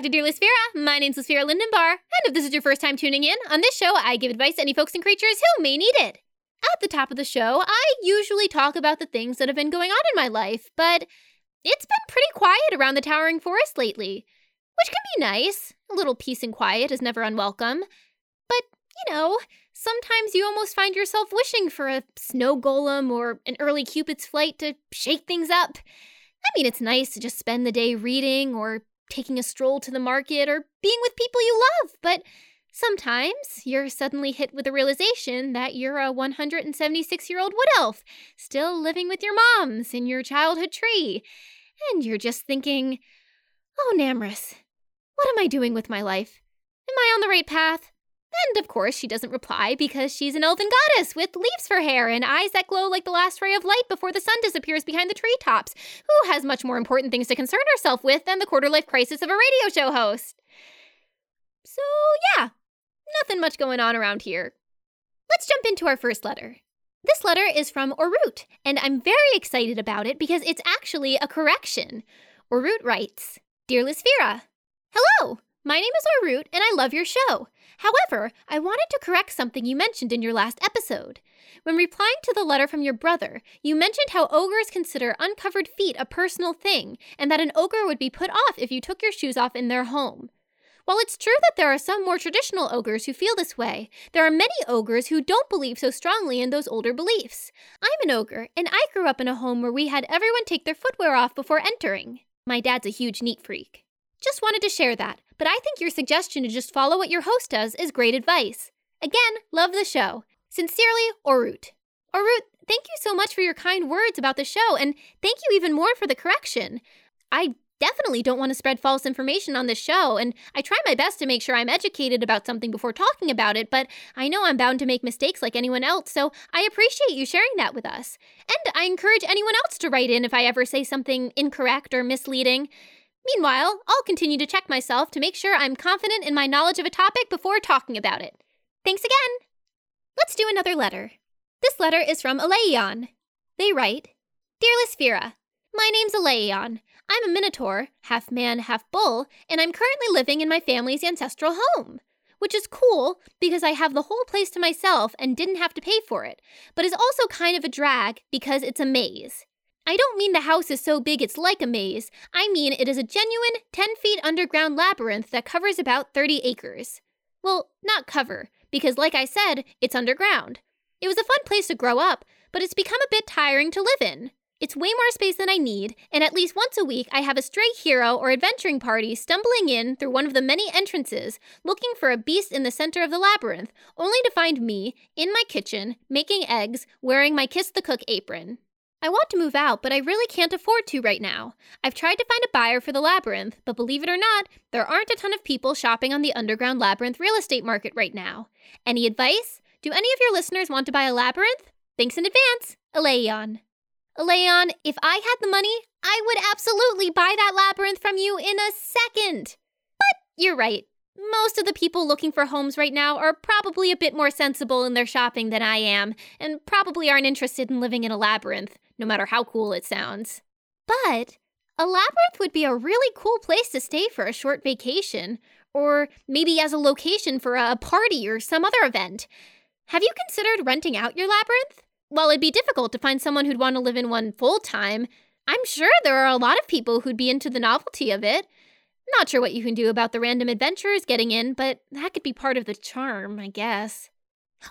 back to Dear Lysphera. My name's Lysphera Lindenbar, and if this is your first time tuning in, on this show I give advice to any folks and creatures who may need it. At the top of the show, I usually talk about the things that have been going on in my life, but it's been pretty quiet around the Towering Forest lately, which can be nice. A little peace and quiet is never unwelcome. But, you know, sometimes you almost find yourself wishing for a snow golem or an early Cupid's flight to shake things up. I mean, it's nice to just spend the day reading or taking a stroll to the market, or being with people you love, but sometimes you're suddenly hit with the realization that you're a 176 year old wood elf, still living with your moms in your childhood tree. And you're just thinking, oh, Namrus, what am I doing with my life? Am I on the right path? And of course, she doesn't reply because she's an elven goddess with leaves for hair and eyes that glow like the last ray of light before the sun disappears behind the treetops, who has much more important things to concern herself with than the quarter life crisis of a radio show host. So, yeah, nothing much going on around here. Let's jump into our first letter. This letter is from Orut, and I'm very excited about it because it's actually a correction. Orut writes Dear Lysphera, Hello! My name is Orut, and I love your show. However, I wanted to correct something you mentioned in your last episode. When replying to the letter from your brother, you mentioned how ogres consider uncovered feet a personal thing, and that an ogre would be put off if you took your shoes off in their home. While it's true that there are some more traditional ogres who feel this way, there are many ogres who don't believe so strongly in those older beliefs. I'm an ogre, and I grew up in a home where we had everyone take their footwear off before entering. My dad's a huge neat freak. Just wanted to share that, but I think your suggestion to just follow what your host does is great advice. Again, love the show. Sincerely, Orut. Orut, thank you so much for your kind words about the show, and thank you even more for the correction. I definitely don't want to spread false information on this show, and I try my best to make sure I'm educated about something before talking about it, but I know I'm bound to make mistakes like anyone else, so I appreciate you sharing that with us. And I encourage anyone else to write in if I ever say something incorrect or misleading. Meanwhile, I'll continue to check myself to make sure I'm confident in my knowledge of a topic before talking about it. Thanks again! Let's do another letter. This letter is from Aleion. They write Dear Lysphera, my name's Aleion. I'm a minotaur, half man, half bull, and I'm currently living in my family's ancestral home. Which is cool because I have the whole place to myself and didn't have to pay for it, but is also kind of a drag because it's a maze. I don't mean the house is so big it's like a maze. I mean it is a genuine 10 feet underground labyrinth that covers about 30 acres. Well, not cover, because like I said, it's underground. It was a fun place to grow up, but it's become a bit tiring to live in. It's way more space than I need, and at least once a week I have a stray hero or adventuring party stumbling in through one of the many entrances, looking for a beast in the center of the labyrinth, only to find me, in my kitchen, making eggs, wearing my Kiss the Cook apron. I want to move out, but I really can't afford to right now. I've tried to find a buyer for the labyrinth, but believe it or not, there aren't a ton of people shopping on the underground labyrinth real estate market right now. Any advice? Do any of your listeners want to buy a labyrinth? Thanks in advance, Aleion. Aleion, if I had the money, I would absolutely buy that labyrinth from you in a second. But you're right. Most of the people looking for homes right now are probably a bit more sensible in their shopping than I am, and probably aren't interested in living in a labyrinth no matter how cool it sounds. But a labyrinth would be a really cool place to stay for a short vacation, or maybe as a location for a party or some other event. Have you considered renting out your labyrinth? While it'd be difficult to find someone who'd want to live in one full time, I'm sure there are a lot of people who'd be into the novelty of it. Not sure what you can do about the random adventurers getting in, but that could be part of the charm, I guess.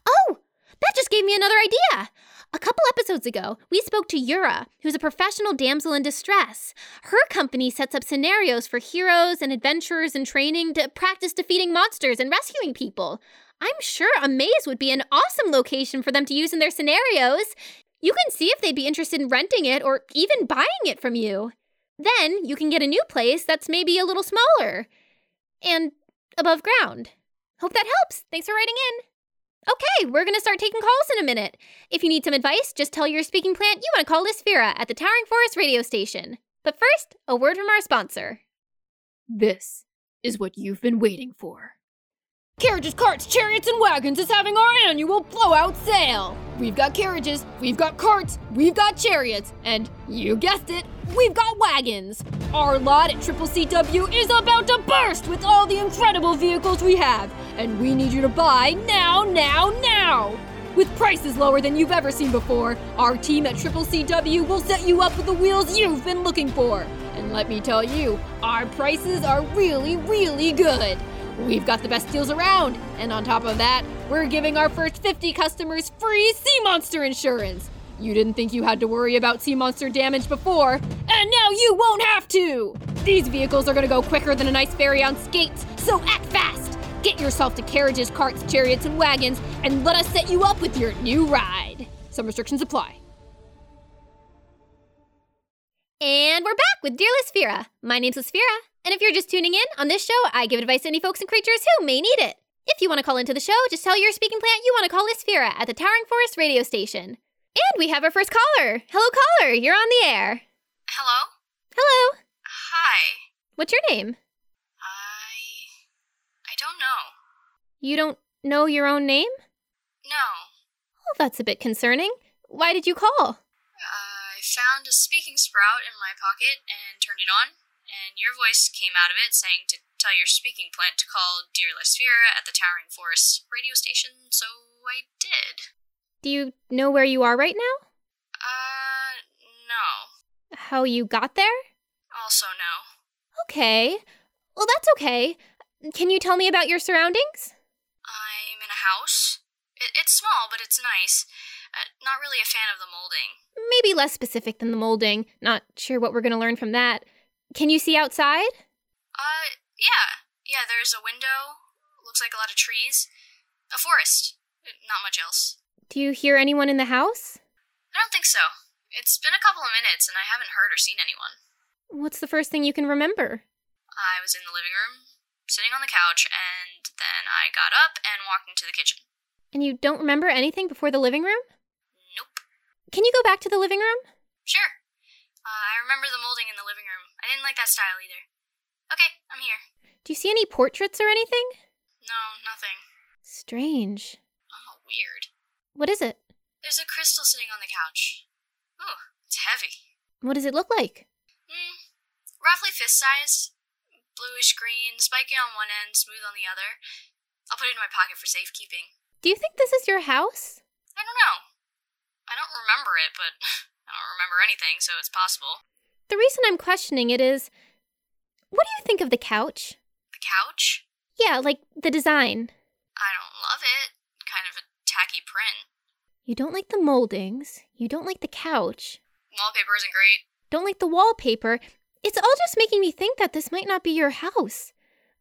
Oh, that just gave me another idea. A couple episodes ago, we spoke to Yura, who's a professional damsel in distress. Her company sets up scenarios for heroes and adventurers in training to practice defeating monsters and rescuing people. I'm sure a maze would be an awesome location for them to use in their scenarios. You can see if they'd be interested in renting it or even buying it from you. Then you can get a new place that's maybe a little smaller and above ground. Hope that helps. Thanks for writing in. Okay, we're gonna start taking calls in a minute. If you need some advice, just tell your speaking plant you want to call Lysphera at the Towering Forest radio station. But first, a word from our sponsor. This is what you've been waiting for. Carriages, carts, chariots, and wagons is having our annual blowout sale! we've got carriages, we've got carts, we've got chariots, and you guessed it, we've got wagons. Our lot at Triple CW is about to burst with all the incredible vehicles we have, and we need you to buy now, now, now! With prices lower than you've ever seen before, our team at Triple CW will set you up with the wheels you've been looking for. And let me tell you, our prices are really, really good. We've got the best deals around, and on top of that, we're giving our first 50 customers free Sea Monster insurance. You didn't think you had to worry about Sea Monster damage before, and now you won't have to! These vehicles are gonna go quicker than a nice ferry on skates, so act fast! Get yourself to carriages, carts, chariots, and wagons, and let us set you up with your new ride. Some restrictions apply. And we're back with Dear Lysphera. My name's Lysphera, and if you're just tuning in, on this show, I give advice to any folks and creatures who may need it. If you want to call into the show, just tell your speaking plant you want to call Lysphera at the Towering Forest radio station. And we have our first caller. Hello, caller. You're on the air. Hello? Hello. Hi. What's your name? I. I don't know. You don't know your own name? No. Well, that's a bit concerning. Why did you call? I found a speaking sprout in my pocket and turned it on, and your voice came out of it saying to tell your speaking plant to call Dear Lysphera at the Towering Forest radio station, so I did. Do you know where you are right now? Uh, no. How you got there? Also, no. Okay. Well, that's okay. Can you tell me about your surroundings? I'm in a house. It, it's small, but it's nice. Uh, not really a fan of the molding. Maybe less specific than the molding. Not sure what we're going to learn from that. Can you see outside? Uh, yeah. Yeah, there's a window. Looks like a lot of trees. A forest. Not much else. Do you hear anyone in the house? I don't think so. It's been a couple of minutes and I haven't heard or seen anyone. What's the first thing you can remember? I was in the living room, sitting on the couch, and then I got up and walked into the kitchen. And you don't remember anything before the living room? Nope. Can you go back to the living room? Sure. Uh, I remember the molding in the living room. I didn't like that style either. Okay, I'm here. Do you see any portraits or anything? No, nothing. Strange. Oh, weird. What is it? There's a crystal sitting on the couch. Oh, it's heavy. What does it look like? Hmm, roughly fist size. Bluish green, spiky on one end, smooth on the other. I'll put it in my pocket for safekeeping. Do you think this is your house? I don't know. I don't remember it, but I don't remember anything, so it's possible. The reason I'm questioning it is what do you think of the couch? The couch? Yeah, like the design. I don't love it. Kind of a tacky print. You don't like the moldings. You don't like the couch. Wallpaper isn't great. Don't like the wallpaper. It's all just making me think that this might not be your house.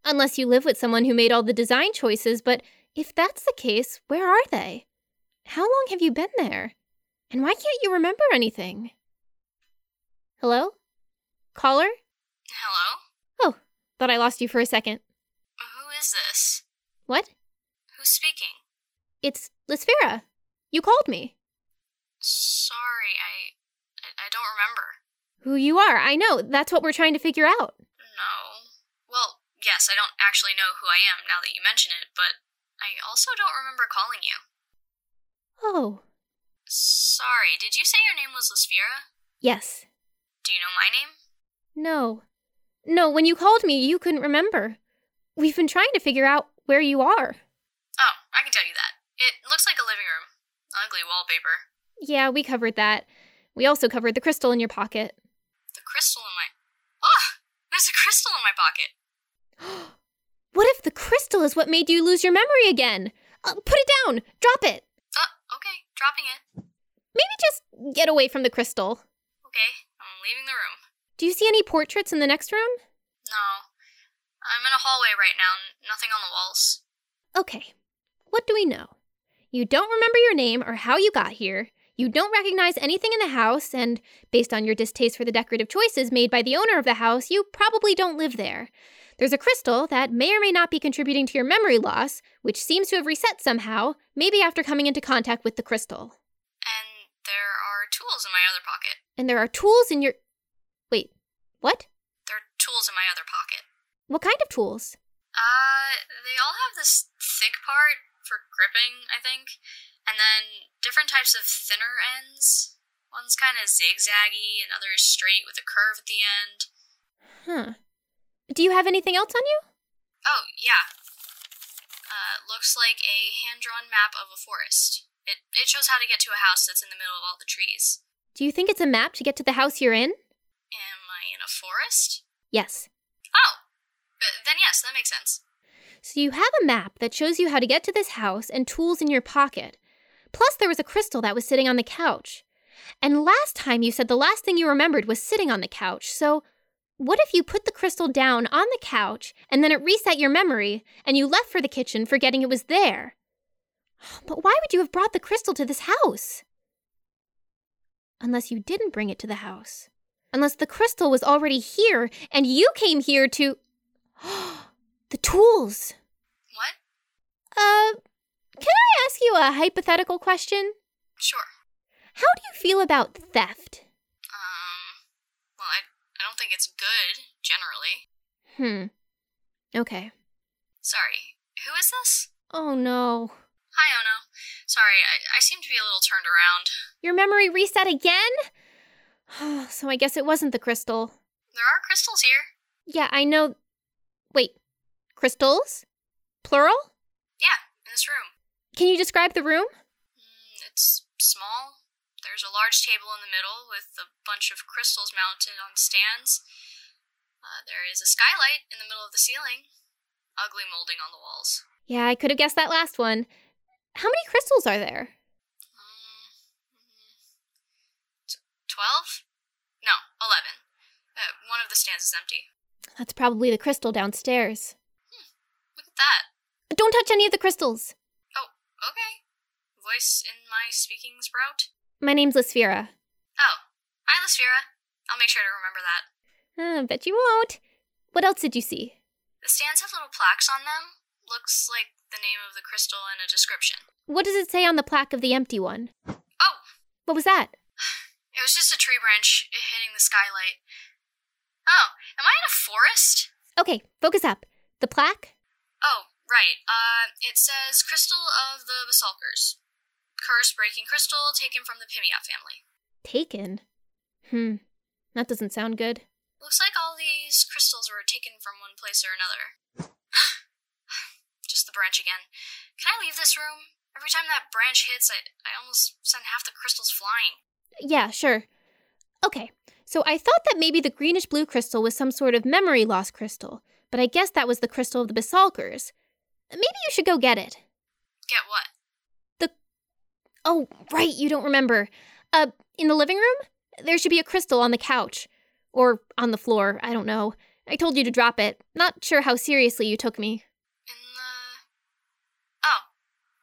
Unless you live with someone who made all the design choices, but if that's the case, where are they? How long have you been there? And why can't you remember anything? Hello? Caller? Hello? Oh, thought I lost you for a second. Who is this? What? Who's speaking? It's Lysphera. You called me. Sorry, I, I. I don't remember. Who you are, I know. That's what we're trying to figure out. No. Well, yes, I don't actually know who I am now that you mention it, but I also don't remember calling you. Oh, Sorry, did you say your name was Lysphera? yes. Do you know my name? No. No, when you called me, you couldn't remember. We've been trying to figure out where you are. Oh, I can tell you that. It looks like a living room. Ugly wallpaper. Yeah, we covered that. We also covered the crystal in your pocket. The crystal in my. Oh! There's a crystal in my pocket. What if the crystal is what made you lose your memory again? Uh, put it down! Drop it! Uh, okay, dropping it. Maybe just get away from the crystal. Okay, I'm leaving the room. Do you see any portraits in the next room? No. I'm in a hallway right now, nothing on the walls. Okay. What do we know? You don't remember your name or how you got here. You don't recognize anything in the house, and based on your distaste for the decorative choices made by the owner of the house, you probably don't live there. There's a crystal that may or may not be contributing to your memory loss, which seems to have reset somehow, maybe after coming into contact with the crystal. And there are tools in my other pocket. And there are tools in your. Wait, what? There are tools in my other pocket. What kind of tools? Uh, they all have this thick part for gripping, I think, And then different types of thinner ends. One's kind of zigzaggy, another is straight with a curve at the end. Huh. Do you have anything else on you? Oh, yeah. Uh, looks like a hand drawn map of a forest. It, it shows how to get to a house that's in the middle of all the trees. Do you think it's a map to get to the house you're in? In a forest? Yes. Oh, then yes, that makes sense. So you have a map that shows you how to get to this house and tools in your pocket. Plus, there was a crystal that was sitting on the couch. And last time you said the last thing you remembered was sitting on the couch, so what if you put the crystal down on the couch and then it reset your memory and you left for the kitchen forgetting it was there? But why would you have brought the crystal to this house? Unless you didn't bring it to the house. Unless the crystal was already here and you came here to. the tools! What? Uh, can I ask you a hypothetical question? Sure. How do you feel about theft? Um, well, I, I don't think it's good, generally. Hmm. Okay. Sorry, who is this? Oh no. Hi, Ono. Sorry, I, I seem to be a little turned around. Your memory reset again? so I guess it wasn't the crystal. There are crystals here. Yeah, I know. Wait, crystals? Plural? Yeah, in this room. Can you describe the room? Mm, it's small. There's a large table in the middle with a bunch of crystals mounted on stands. Uh, there is a skylight in the middle of the ceiling. Ugly molding on the walls. Yeah, I could have guessed that last one. How many crystals are there? 12? No, 11. Uh, one of the stands is empty. That's probably the crystal downstairs. Hmm, look at that. Don't touch any of the crystals. Oh, okay. Voice in my speaking sprout? My name's Lysfira. Oh, hi, Lysfira. I'll make sure to remember that. Uh, bet you won't. What else did you see? The stands have little plaques on them. Looks like the name of the crystal and a description. What does it say on the plaque of the empty one? Oh! What was that? it was just a tree branch hitting the skylight. Oh, am I in a forest? Okay, focus up. The plaque? Oh, right. Uh, it says Crystal of the Basalkers. Curse breaking crystal taken from the Pimiat family. Taken. Hmm. That doesn't sound good. Looks like all these crystals were taken from one place or another. Just the branch again. Can I leave this room? Every time that branch hits, I, I almost send half the crystals flying. Yeah, sure. Okay, so I thought that maybe the greenish blue crystal was some sort of memory loss crystal, but I guess that was the crystal of the Basalkers. Maybe you should go get it. Get what? The. Oh, right, you don't remember. Uh, in the living room? There should be a crystal on the couch. Or on the floor, I don't know. I told you to drop it. Not sure how seriously you took me. In the. Oh,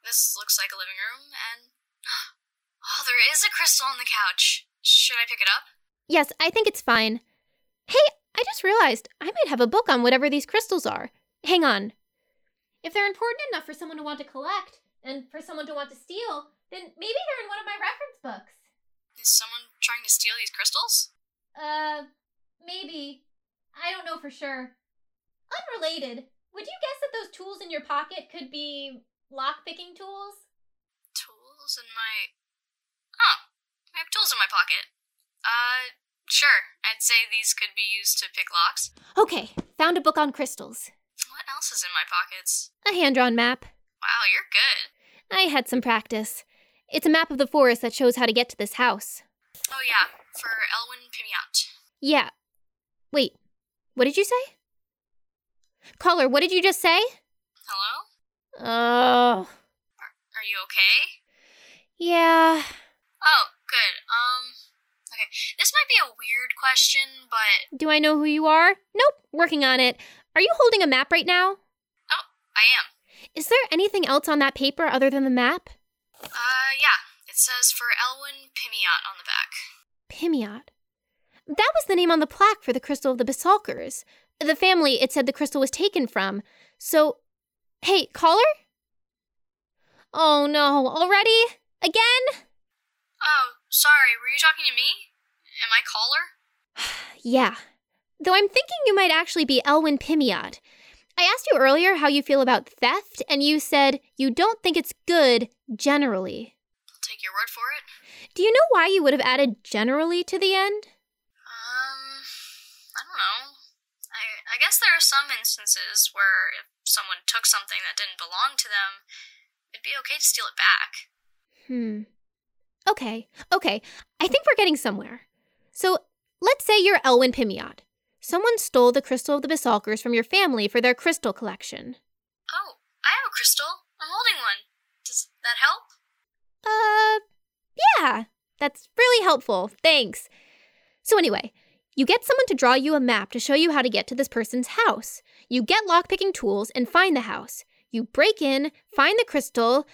this looks like a living room, and. Oh, there is a crystal on the couch. Should I pick it up? Yes, I think it's fine. Hey, I just realized I might have a book on whatever these crystals are. Hang on. If they're important enough for someone to want to collect, and for someone to want to steal, then maybe they're in one of my reference books. Is someone trying to steal these crystals? Uh, maybe. I don't know for sure. Unrelated, would you guess that those tools in your pocket could be lock-picking tools? Tools in my. Oh, I have tools in my pocket. Uh, sure. I'd say these could be used to pick locks. Okay, found a book on crystals. What else is in my pockets? A hand-drawn map. Wow, you're good. I had some practice. It's a map of the forest that shows how to get to this house. Oh, yeah, for Elwyn Pimiat. Yeah. Wait, what did you say? Caller, what did you just say? Hello? Oh. Are you okay? Yeah. Oh, good. Um, okay. This might be a weird question, but Do I know who you are? Nope, working on it. Are you holding a map right now? oh, I am. Is there anything else on that paper other than the map? Uh, yeah. It says for Elwyn Pimiat on the back. Pimiot. That was the name on the plaque for the crystal of the Basalkers. The family it said the crystal was taken from. So, hey, caller? Oh no, already? Again? Oh, sorry. Were you talking to me? Am I caller? Yeah. Though I'm thinking you might actually be Elwyn Pimiot. I asked you earlier how you feel about theft, and you said you don't think it's good generally. I'll Take your word for it. Do you know why you would have added generally to the end? Um, I don't know. I, I guess there are some instances where if someone took something that didn't belong to them, it'd be okay to steal it back. Hmm. Okay, okay. I think we're getting somewhere. So let's say you're Elwyn Pimiot. Someone stole the crystal of the Basalkers from your family for their crystal collection. Oh, I have a crystal. I'm holding one. Does that help? Uh, yeah, that's really helpful. Thanks. So, anyway, you get someone to draw you a map to show you how to get to this person's house. You get lockpicking tools and find the house. You break in, find the crystal.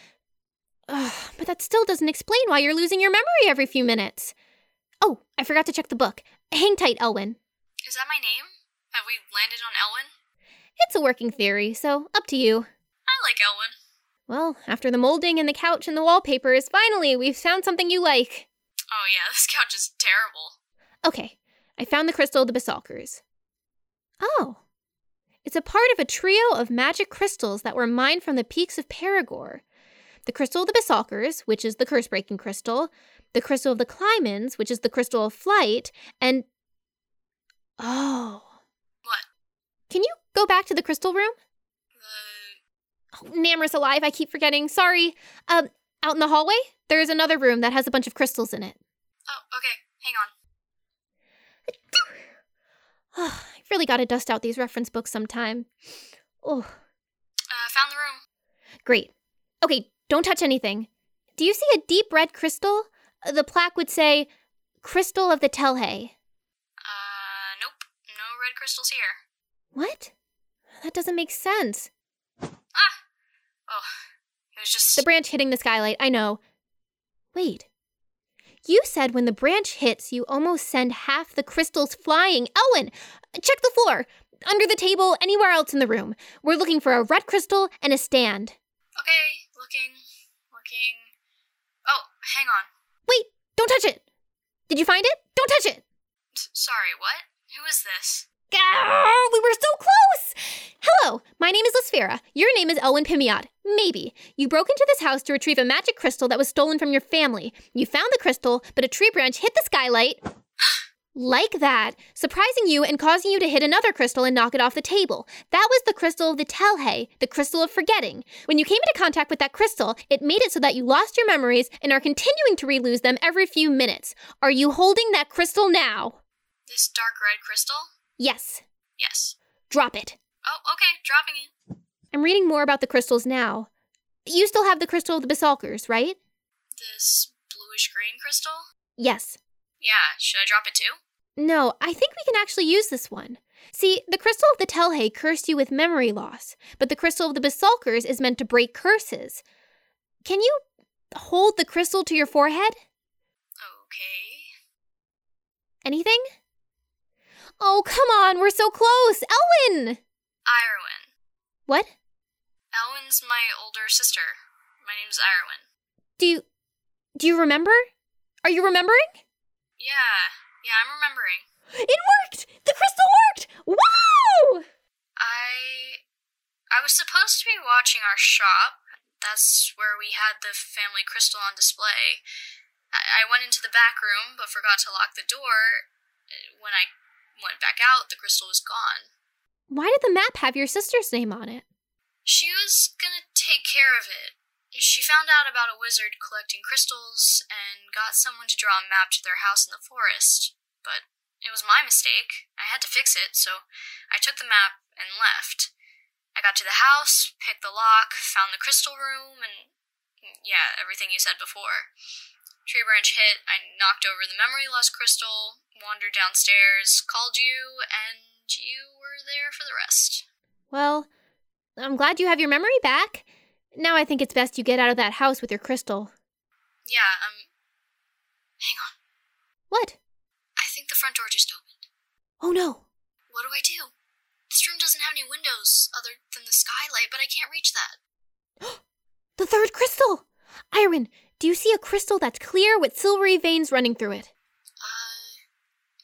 Ugh, but that still doesn't explain why you're losing your memory every few minutes. Oh, I forgot to check the book. Hang tight, Elwyn. Is that my name? Have we landed on Elwyn? It's a working theory, so up to you. I like Elwyn. Well, after the molding and the couch and the wallpapers, finally, we've found something you like. Oh yeah, this couch is terrible. Okay, I found the crystal of the Basalkers. Oh. It's a part of a trio of magic crystals that were mined from the peaks of Perigor. The crystal of the Basalkers, which is the curse breaking crystal, the crystal of the Clymens, which is the crystal of flight, and. Oh. What? Can you go back to the crystal room? Uh, Oh, Namor's alive. I keep forgetting. Sorry. Um, out in the hallway, there's another room that has a bunch of crystals in it. oh, okay. Hang on. I really got to dust out these reference books sometime. Oh, Uh, found the room. great. Okay, don't touch anything. Do you see a deep red crystal? Uh, The plaque would say, Crystal of the Telhay. Uh, nope. No red crystals here. What? That doesn't make sense. Ah! Oh, it was just. The branch hitting the skylight, I know. Wait. You said when the branch hits, you almost send half the crystals flying. Elwyn, check the floor, under the table, anywhere else in the room. We're looking for a red crystal and a stand. Okay, looking. Hang on. Wait, don't touch it. Did you find it? Don't touch it. Sorry, what? Who is this? Gah, we were so close! Hello, my name is Lasfera. Your name is Elwyn Pimiot. Maybe. You broke into this house to retrieve a magic crystal that was stolen from your family. You found the crystal, but a tree branch hit the skylight. Like that, surprising you and causing you to hit another crystal and knock it off the table. That was the crystal of the Telhay, the crystal of forgetting. When you came into contact with that crystal, it made it so that you lost your memories and are continuing to relose them every few minutes. Are you holding that crystal now? This dark red crystal? Yes. Yes. Drop it. Oh, okay, dropping it. I'm reading more about the crystals now. You still have the crystal of the Basalkers, right? This bluish green crystal? Yes. Yeah, should I drop it too? No, I think we can actually use this one. See, the crystal of the Telhay cursed you with memory loss, but the crystal of the Basalkers is meant to break curses. Can you hold the crystal to your forehead? Okay. Anything? Oh, come on, we're so close! Elwyn! Irwin. What? Elwyn's my older sister. My name's Irwin. Do you. Do you remember? Are you remembering? Yeah, yeah, I'm remembering. It worked! The crystal worked! Wow! I. I was supposed to be watching our shop. That's where we had the family crystal on display. I, I went into the back room, but forgot to lock the door. When I went back out, the crystal was gone. Why did the map have your sister's name on it? She was gonna take care of it. She found out about a wizard collecting crystals and got someone to draw a map to their house in the forest. But it was my mistake. I had to fix it, so I took the map and left. I got to the house, picked the lock, found the crystal room, and yeah, everything you said before. Tree branch hit, I knocked over the memory loss crystal, wandered downstairs, called you, and you were there for the rest. Well, I'm glad you have your memory back. Now I think it's best you get out of that house with your crystal. Yeah, um. Hang on. What? I think the front door just opened. Oh no. What do I do? This room doesn't have any windows other than the skylight, but I can't reach that. The third crystal! Irwin, do you see a crystal that's clear with silvery veins running through it? Uh.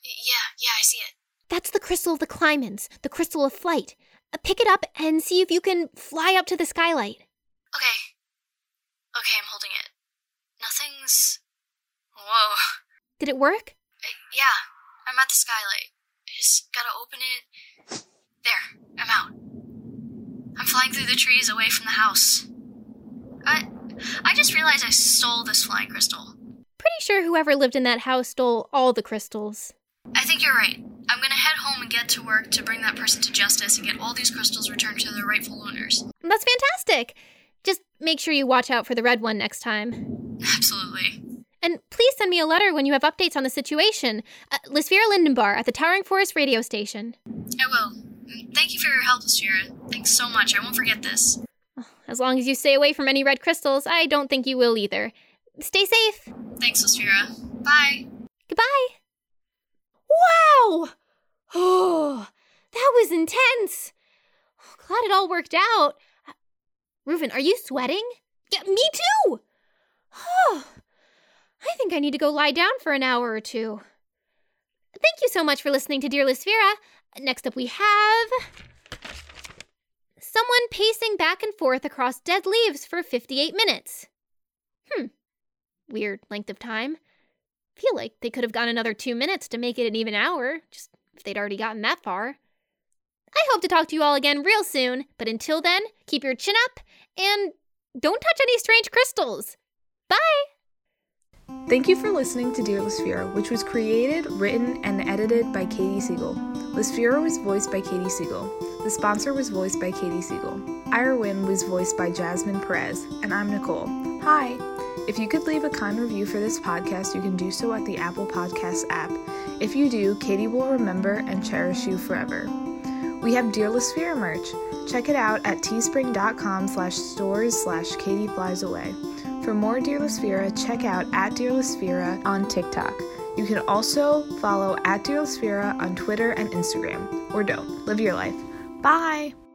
Yeah, yeah, I see it. That's the crystal of the Clymens, the crystal of flight. Uh, Pick it up and see if you can fly up to the skylight. Okay. Okay, I'm holding it. Nothing's Whoa. Did it work? Uh, yeah, I'm at the skylight. I just gotta open it. There, I'm out. I'm flying through the trees away from the house. I, I just realized I stole this flying crystal. Pretty sure whoever lived in that house stole all the crystals. I think you're right. I'm gonna head home and get to work to bring that person to justice and get all these crystals returned to their rightful owners. That's fantastic. Make sure you watch out for the red one next time. Absolutely. And please send me a letter when you have updates on the situation. Uh, Lisfira Lindenbar at the Towering Forest radio station. I will. Thank you for your help, Lisfira. Thanks so much. I won't forget this. As long as you stay away from any red crystals, I don't think you will either. Stay safe. Thanks, Lisfira. Bye. Goodbye. Wow! Oh, that was intense. Glad it all worked out. Reuven, are you sweating? Yeah, me too. Oh, I think I need to go lie down for an hour or two. Thank you so much for listening to Dear Lisfira. Next up, we have someone pacing back and forth across dead leaves for 58 minutes. Hmm, weird length of time. Feel like they could have gone another two minutes to make it an even hour, just if they'd already gotten that far. I hope to talk to you all again real soon, but until then, keep your chin up and don't touch any strange crystals. Bye! Thank you for listening to Dear Lisfira, which was created, written, and edited by Katie Siegel. Lisfira was voiced by Katie Siegel. The sponsor was voiced by Katie Siegel. Irwin was voiced by Jasmine Perez, and I'm Nicole. Hi! If you could leave a kind review for this podcast, you can do so at the Apple Podcasts app. If you do, Katie will remember and cherish you forever. We have Dear Lisfira merch. Check it out at teespring.com slash stores slash Katie Flies Away. For more Dear Lisfira, check out at Dear Lisfira on TikTok. You can also follow at Dear Lisfira on Twitter and Instagram. Or don't. Live your life. Bye!